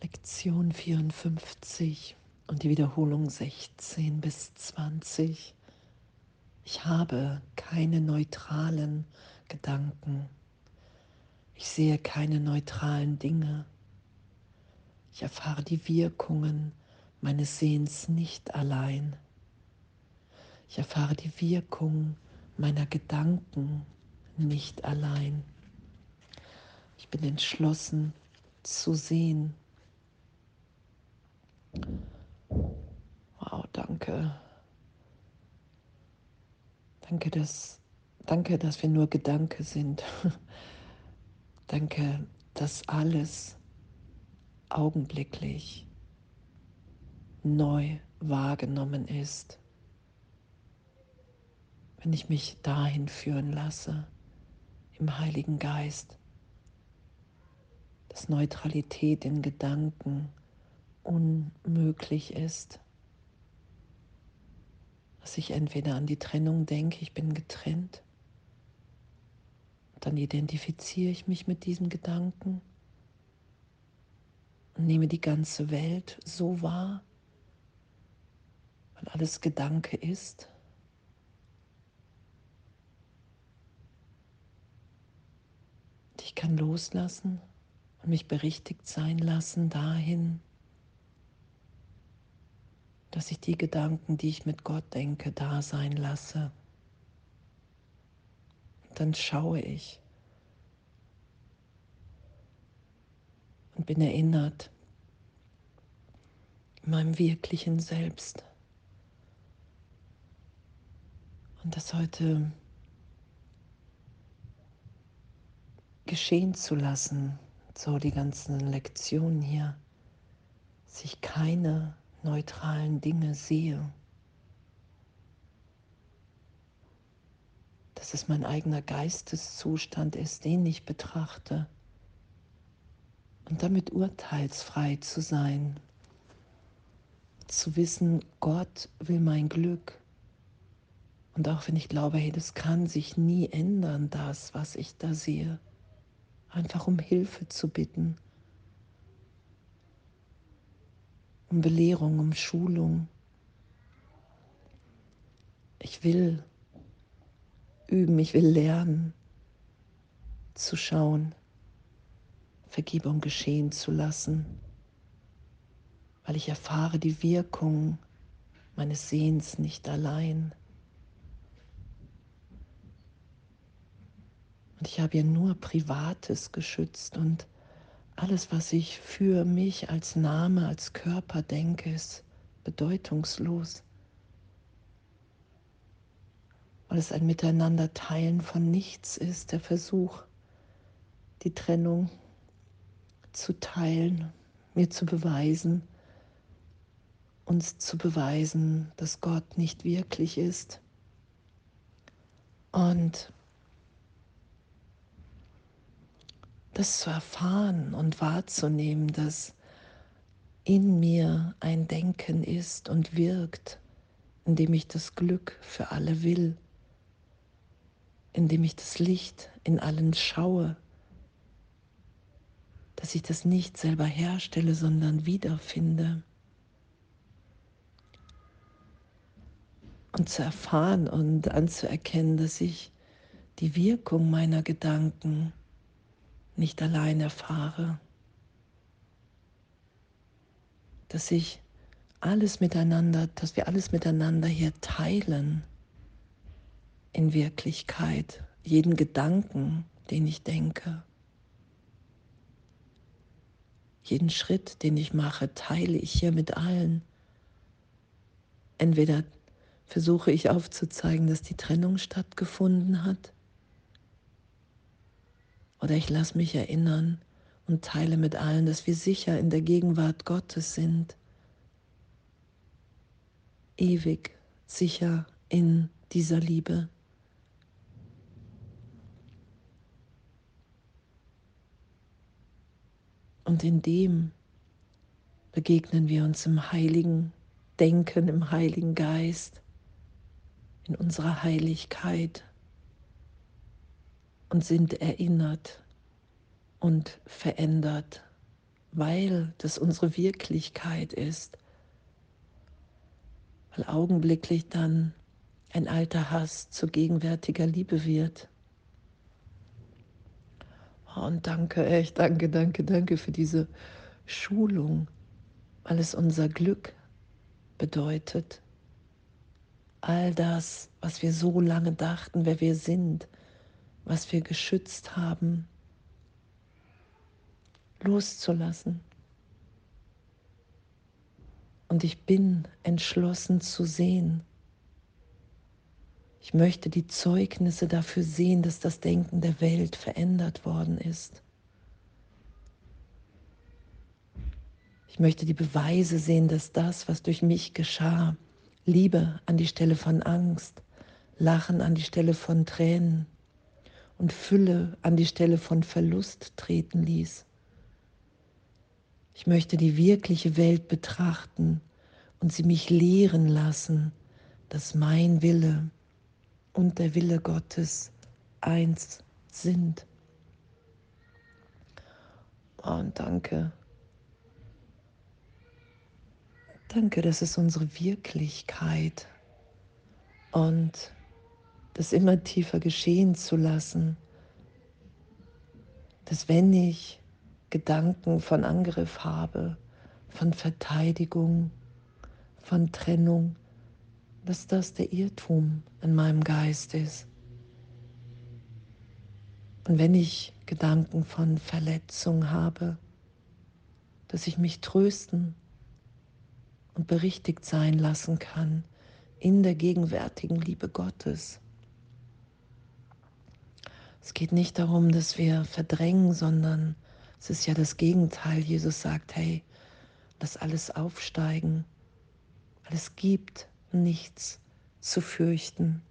Lektion 54 und die Wiederholung 16 bis 20. Ich habe keine neutralen Gedanken. Ich sehe keine neutralen Dinge. Ich erfahre die Wirkungen meines Sehens nicht allein. Ich erfahre die Wirkung meiner Gedanken nicht allein. Ich bin entschlossen zu sehen Wow, danke. Danke, dass, danke, dass wir nur Gedanke sind. danke, dass alles augenblicklich neu wahrgenommen ist, wenn ich mich dahin führen lasse, im Heiligen Geist, dass Neutralität in Gedanken unmöglich ist. Dass ich entweder an die Trennung denke, ich bin getrennt, dann identifiziere ich mich mit diesem Gedanken und nehme die ganze Welt so wahr, weil alles Gedanke ist. ich kann loslassen und mich berichtigt sein lassen dahin, dass ich die Gedanken, die ich mit Gott denke, da sein lasse. Dann schaue ich und bin erinnert in meinem wirklichen Selbst. Und das heute geschehen zu lassen, so die ganzen Lektionen hier, sich keine neutralen Dinge sehe. Dass es mein eigener Geisteszustand ist, den ich betrachte. Und damit urteilsfrei zu sein. Zu wissen, Gott will mein Glück. Und auch wenn ich glaube, hey, das kann sich nie ändern, das, was ich da sehe. Einfach um Hilfe zu bitten um Belehrung, um Schulung. Ich will üben, ich will lernen zu schauen, Vergebung geschehen zu lassen, weil ich erfahre die Wirkung meines Sehens nicht allein. Und ich habe ja nur Privates geschützt und alles, was ich für mich als Name, als Körper denke, ist bedeutungslos, weil es ein Miteinanderteilen von nichts ist, der Versuch, die Trennung zu teilen, mir zu beweisen, uns zu beweisen, dass Gott nicht wirklich ist. Und das zu erfahren und wahrzunehmen, dass in mir ein Denken ist und wirkt, indem ich das Glück für alle will, indem ich das Licht in allen schaue, dass ich das nicht selber herstelle, sondern wiederfinde. Und zu erfahren und anzuerkennen, dass ich die Wirkung meiner Gedanken nicht allein erfahre, dass ich alles miteinander, dass wir alles miteinander hier teilen in Wirklichkeit, jeden Gedanken, den ich denke, jeden Schritt, den ich mache, teile ich hier mit allen. Entweder versuche ich aufzuzeigen, dass die Trennung stattgefunden hat, oder ich lasse mich erinnern und teile mit allen, dass wir sicher in der Gegenwart Gottes sind. Ewig sicher in dieser Liebe. Und in dem begegnen wir uns im heiligen Denken, im heiligen Geist, in unserer Heiligkeit und sind erinnert und verändert weil das unsere Wirklichkeit ist, weil augenblicklich dann ein alter Hass zu gegenwärtiger Liebe wird. Oh, und danke, echt, danke, danke, danke für diese Schulung, weil es unser Glück bedeutet. All das, was wir so lange dachten, wer wir sind, was wir geschützt haben, loszulassen. Und ich bin entschlossen zu sehen. Ich möchte die Zeugnisse dafür sehen, dass das Denken der Welt verändert worden ist. Ich möchte die Beweise sehen, dass das, was durch mich geschah, Liebe an die Stelle von Angst, Lachen an die Stelle von Tränen und Fülle an die Stelle von Verlust treten ließ. Ich möchte die wirkliche Welt betrachten und sie mich lehren lassen, dass mein Wille und der Wille Gottes eins sind. Oh, und danke. Danke, das ist unsere Wirklichkeit. Und das immer tiefer geschehen zu lassen, dass wenn ich Gedanken von Angriff habe, von Verteidigung, von Trennung, dass das der Irrtum in meinem Geist ist. Und wenn ich Gedanken von Verletzung habe, dass ich mich trösten und berichtigt sein lassen kann in der gegenwärtigen Liebe Gottes. Es geht nicht darum, dass wir verdrängen, sondern es ist ja das Gegenteil. Jesus sagt, hey, lass alles aufsteigen, weil es gibt nichts zu fürchten.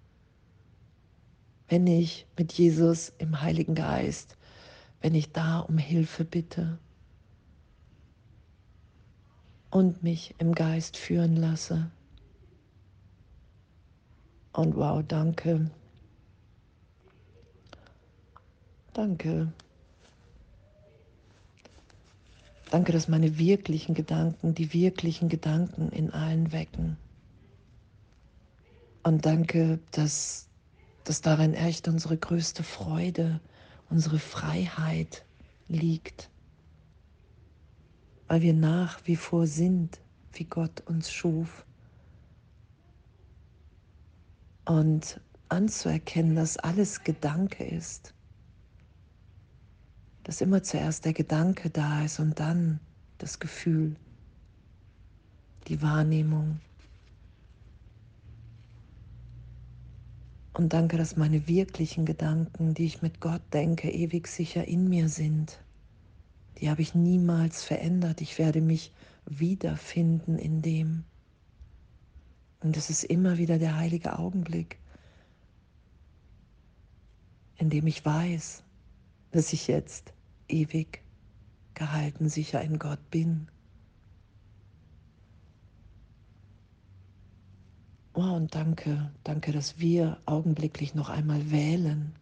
Wenn ich mit Jesus im Heiligen Geist, wenn ich da um Hilfe bitte und mich im Geist führen lasse. Und wow, danke. Danke. Danke, dass meine wirklichen Gedanken die wirklichen Gedanken in allen wecken. Und danke, dass, dass darin echt unsere größte Freude, unsere Freiheit liegt. Weil wir nach wie vor sind, wie Gott uns schuf. Und anzuerkennen, dass alles Gedanke ist dass immer zuerst der Gedanke da ist und dann das Gefühl, die Wahrnehmung. Und danke, dass meine wirklichen Gedanken, die ich mit Gott denke, ewig sicher in mir sind. Die habe ich niemals verändert. Ich werde mich wiederfinden in dem. Und es ist immer wieder der heilige Augenblick, in dem ich weiß, dass ich jetzt ewig gehalten sicher in Gott bin. Oh, und danke, danke, dass wir augenblicklich noch einmal wählen,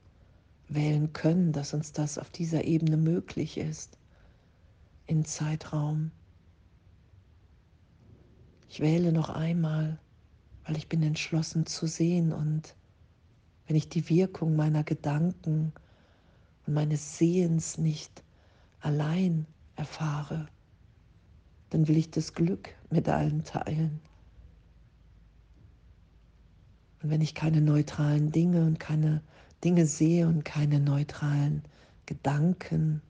wählen können, dass uns das auf dieser Ebene möglich ist, in Zeitraum. Ich wähle noch einmal, weil ich bin entschlossen zu sehen und wenn ich die Wirkung meiner Gedanken und meines Sehens nicht allein erfahre, dann will ich das Glück mit allen teilen. Und wenn ich keine neutralen Dinge und keine Dinge sehe und keine neutralen Gedanken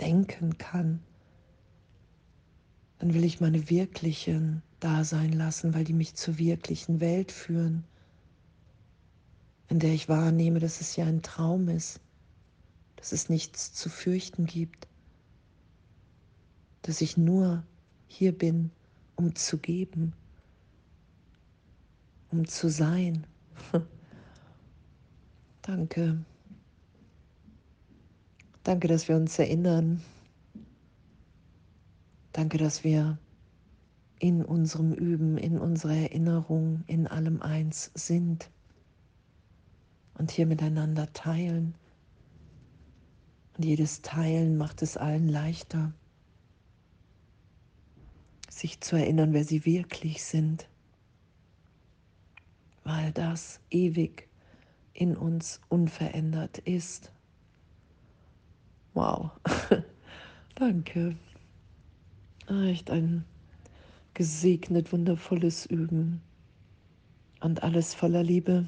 denken kann, dann will ich meine wirklichen da sein lassen, weil die mich zur wirklichen Welt führen in der ich wahrnehme, dass es ja ein Traum ist, dass es nichts zu fürchten gibt, dass ich nur hier bin, um zu geben, um zu sein. Danke. Danke, dass wir uns erinnern. Danke, dass wir in unserem Üben, in unserer Erinnerung, in allem eins sind und hier miteinander teilen. Und jedes Teilen macht es allen leichter, sich zu erinnern, wer sie wirklich sind, weil das ewig in uns unverändert ist. Wow, danke. Echt ein gesegnet, wundervolles Üben und alles voller Liebe.